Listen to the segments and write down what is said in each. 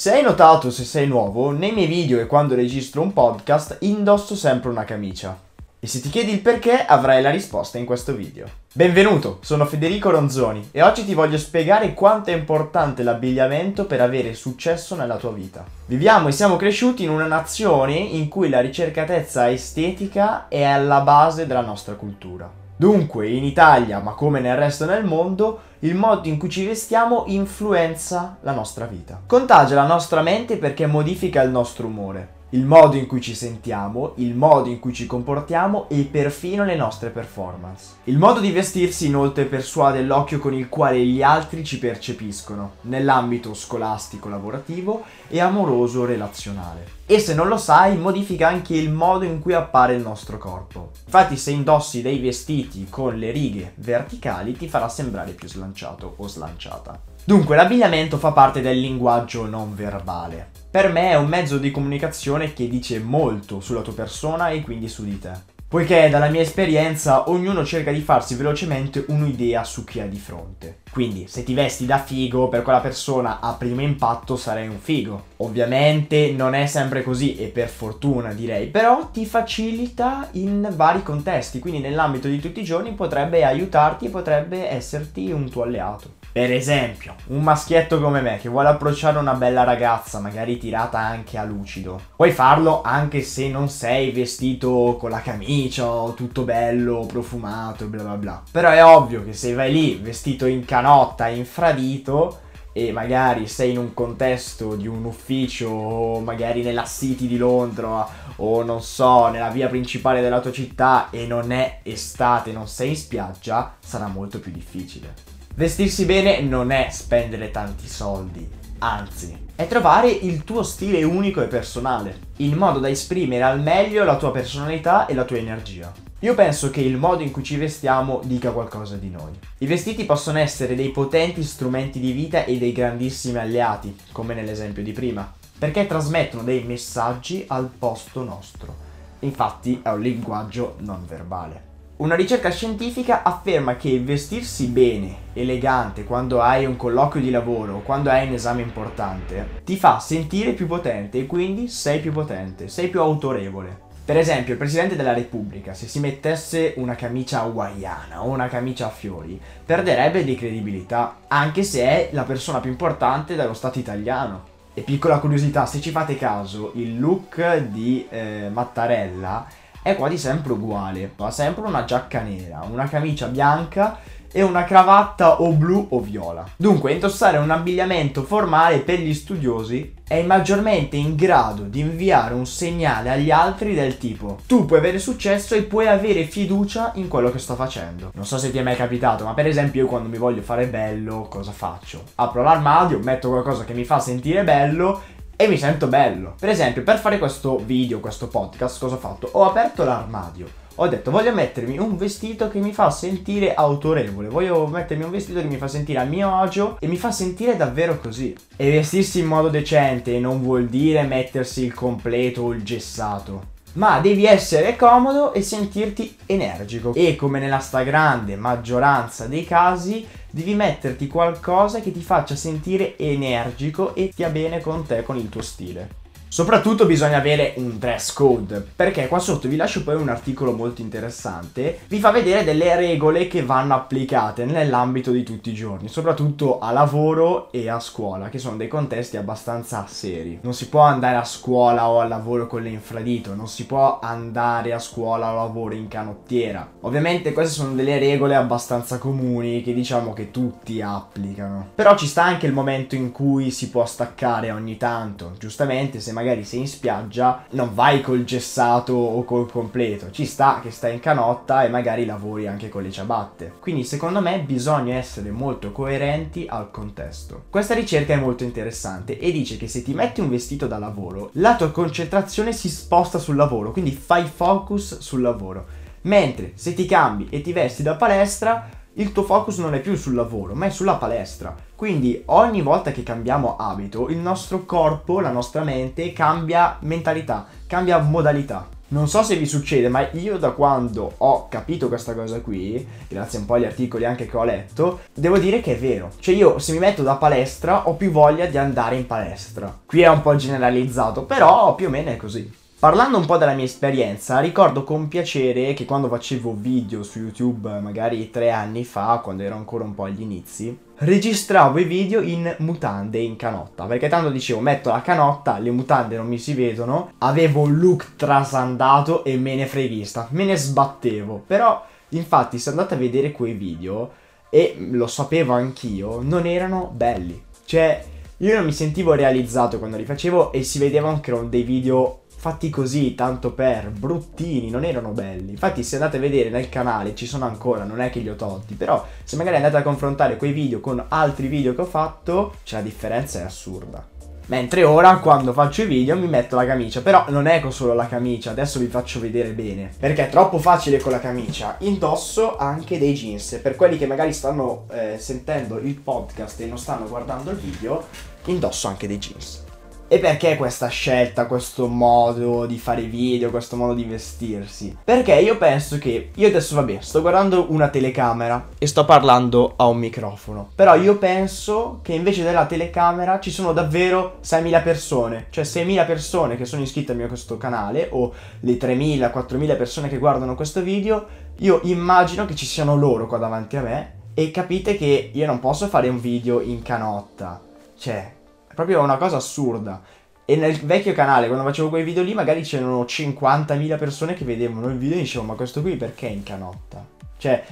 Se hai notato se sei nuovo, nei miei video e quando registro un podcast indosso sempre una camicia. E se ti chiedi il perché avrai la risposta in questo video. Benvenuto, sono Federico Ronzoni e oggi ti voglio spiegare quanto è importante l'abbigliamento per avere successo nella tua vita. Viviamo e siamo cresciuti in una nazione in cui la ricercatezza estetica è alla base della nostra cultura. Dunque, in Italia, ma come nel resto del mondo, il modo in cui ci vestiamo influenza la nostra vita. Contagia la nostra mente perché modifica il nostro umore il modo in cui ci sentiamo, il modo in cui ci comportiamo e perfino le nostre performance. Il modo di vestirsi inoltre persuade l'occhio con il quale gli altri ci percepiscono, nell'ambito scolastico lavorativo e amoroso relazionale. E se non lo sai, modifica anche il modo in cui appare il nostro corpo. Infatti se indossi dei vestiti con le righe verticali ti farà sembrare più slanciato o slanciata. Dunque, l'abbigliamento fa parte del linguaggio non verbale. Per me è un mezzo di comunicazione che dice molto sulla tua persona e quindi su di te. Poiché dalla mia esperienza ognuno cerca di farsi velocemente un'idea su chi ha di fronte. Quindi se ti vesti da figo per quella persona a primo impatto sarai un figo. Ovviamente non è sempre così e per fortuna direi, però ti facilita in vari contesti, quindi nell'ambito di tutti i giorni potrebbe aiutarti e potrebbe esserti un tuo alleato. Per esempio, un maschietto come me che vuole approcciare una bella ragazza, magari tirata anche a lucido. Puoi farlo anche se non sei vestito con la camicia o tutto bello, profumato e bla bla bla. Però è ovvio che se vai lì vestito in canotta, infradito, e magari sei in un contesto di un ufficio, magari nella City di Londra o non so, nella via principale della tua città e non è estate, non sei in spiaggia, sarà molto più difficile. Vestirsi bene non è spendere tanti soldi, anzi, è trovare il tuo stile unico e personale, in modo da esprimere al meglio la tua personalità e la tua energia. Io penso che il modo in cui ci vestiamo dica qualcosa di noi. I vestiti possono essere dei potenti strumenti di vita e dei grandissimi alleati, come nell'esempio di prima, perché trasmettono dei messaggi al posto nostro. Infatti è un linguaggio non verbale. Una ricerca scientifica afferma che vestirsi bene, elegante, quando hai un colloquio di lavoro o quando hai un esame importante, ti fa sentire più potente e quindi sei più potente, sei più autorevole. Per esempio, il Presidente della Repubblica, se si mettesse una camicia hawaiana o una camicia a fiori, perderebbe di credibilità, anche se è la persona più importante dello Stato italiano. E piccola curiosità, se ci fate caso, il look di eh, Mattarella è quasi sempre uguale. Ha sempre una giacca nera, una camicia bianca e una cravatta o blu o viola. Dunque, indossare un abbigliamento formale per gli studiosi è maggiormente in grado di inviare un segnale agli altri del tipo tu puoi avere successo e puoi avere fiducia in quello che sto facendo. Non so se ti è mai capitato, ma per esempio io quando mi voglio fare bello, cosa faccio? Apro l'armadio, metto qualcosa che mi fa sentire bello e mi sento bello. Per esempio, per fare questo video, questo podcast, cosa ho fatto? Ho aperto l'armadio. Ho detto voglio mettermi un vestito che mi fa sentire autorevole, voglio mettermi un vestito che mi fa sentire a mio agio e mi fa sentire davvero così. E vestirsi in modo decente non vuol dire mettersi il completo o il gessato ma devi essere comodo e sentirti energico. E come nella stragrande maggioranza dei casi, devi metterti qualcosa che ti faccia sentire energico e stia bene con te, con il tuo stile. Soprattutto bisogna avere un dress code, perché qua sotto vi lascio poi un articolo molto interessante, vi fa vedere delle regole che vanno applicate nell'ambito di tutti i giorni, soprattutto a lavoro e a scuola, che sono dei contesti abbastanza seri. Non si può andare a scuola o al lavoro con le infradito, non si può andare a scuola o lavoro in canottiera. Ovviamente queste sono delle regole abbastanza comuni che diciamo che tutti applicano. Però ci sta anche il momento in cui si può staccare ogni tanto, giustamente se magari sei in spiaggia, non vai col gessato o col completo, ci sta che stai in canotta e magari lavori anche con le ciabatte. Quindi secondo me bisogna essere molto coerenti al contesto. Questa ricerca è molto interessante e dice che se ti metti un vestito da lavoro, la tua concentrazione si sposta sul lavoro, quindi fai focus sul lavoro. Mentre se ti cambi e ti vesti da palestra, il tuo focus non è più sul lavoro, ma è sulla palestra. Quindi ogni volta che cambiamo abito, il nostro corpo, la nostra mente cambia mentalità, cambia modalità. Non so se vi succede, ma io da quando ho capito questa cosa qui, grazie un po' agli articoli anche che ho letto, devo dire che è vero. Cioè io se mi metto da palestra ho più voglia di andare in palestra. Qui è un po' generalizzato, però più o meno è così. Parlando un po' della mia esperienza, ricordo con piacere che quando facevo video su YouTube, magari tre anni fa, quando ero ancora un po' agli inizi, registravo i video in mutande in canotta. Perché tanto dicevo, metto la canotta, le mutande non mi si vedono, avevo un look trasandato e me ne freghista, me ne sbattevo. Però, infatti, se andate a vedere quei video, e lo sapevo anch'io, non erano belli. Cioè, io non mi sentivo realizzato quando li facevo e si vedevano che erano dei video fatti così, tanto per, bruttini, non erano belli. Infatti se andate a vedere nel canale ci sono ancora, non è che li ho tolti, però se magari andate a confrontare quei video con altri video che ho fatto, cioè la differenza è assurda. Mentre ora quando faccio i video mi metto la camicia, però non ecco solo la camicia, adesso vi faccio vedere bene. Perché è troppo facile con la camicia. Indosso anche dei jeans. Per quelli che magari stanno eh, sentendo il podcast e non stanno guardando il video, indosso anche dei jeans. E perché questa scelta, questo modo di fare video, questo modo di vestirsi? Perché io penso che io adesso vabbè, sto guardando una telecamera e sto parlando a un microfono. Però io penso che invece della telecamera ci sono davvero 6.000 persone, cioè 6.000 persone che sono iscritte al mio questo canale o le 3.000, 4.000 persone che guardano questo video, io immagino che ci siano loro qua davanti a me e capite che io non posso fare un video in canotta. Cioè, proprio una cosa assurda. E nel vecchio canale, quando facevo quei video lì, magari c'erano 50.000 persone che vedevano il video e dicevano, ma questo qui perché è in canotta? Cioè,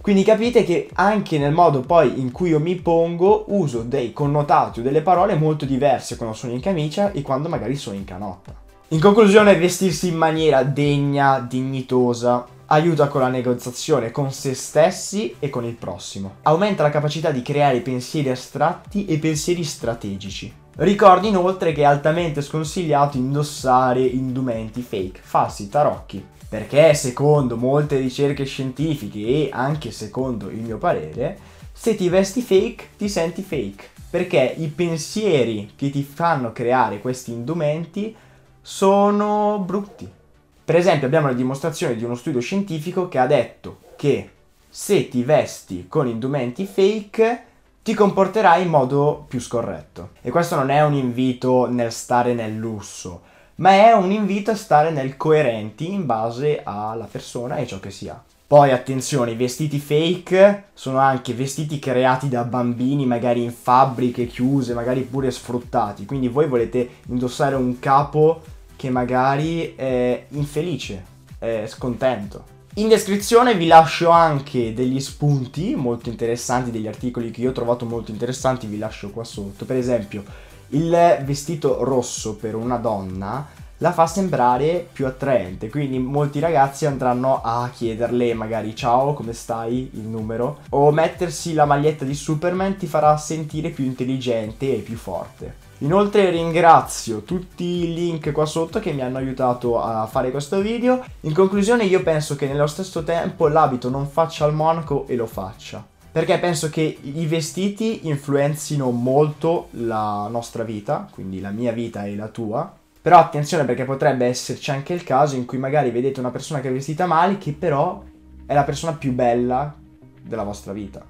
quindi capite che anche nel modo poi in cui io mi pongo, uso dei connotati o delle parole molto diverse quando sono in camicia e quando magari sono in canotta. In conclusione, vestirsi in maniera degna, dignitosa, aiuta con la negoziazione con se stessi e con il prossimo. Aumenta la capacità di creare pensieri astratti e pensieri strategici. Ricordi inoltre che è altamente sconsigliato indossare indumenti fake, falsi, tarocchi, perché secondo molte ricerche scientifiche e anche secondo il mio parere, se ti vesti fake ti senti fake, perché i pensieri che ti fanno creare questi indumenti sono brutti per esempio abbiamo la dimostrazione di uno studio scientifico che ha detto che se ti vesti con indumenti fake ti comporterai in modo più scorretto. E questo non è un invito nel stare nel lusso, ma è un invito a stare nel coerenti in base alla persona e ciò che si ha. Poi attenzione, i vestiti fake sono anche vestiti creati da bambini, magari in fabbriche chiuse, magari pure sfruttati. Quindi voi volete indossare un capo che magari è infelice, è scontento. In descrizione vi lascio anche degli spunti molto interessanti, degli articoli che io ho trovato molto interessanti, vi lascio qua sotto. Per esempio, il vestito rosso per una donna la fa sembrare più attraente, quindi molti ragazzi andranno a chiederle magari ciao, come stai, il numero, o mettersi la maglietta di Superman ti farà sentire più intelligente e più forte. Inoltre ringrazio tutti i link qua sotto che mi hanno aiutato a fare questo video. In conclusione io penso che nello stesso tempo l'abito non faccia il monaco e lo faccia. Perché penso che i vestiti influenzino molto la nostra vita, quindi la mia vita e la tua. Però attenzione perché potrebbe esserci anche il caso in cui magari vedete una persona che è vestita male che però è la persona più bella della vostra vita.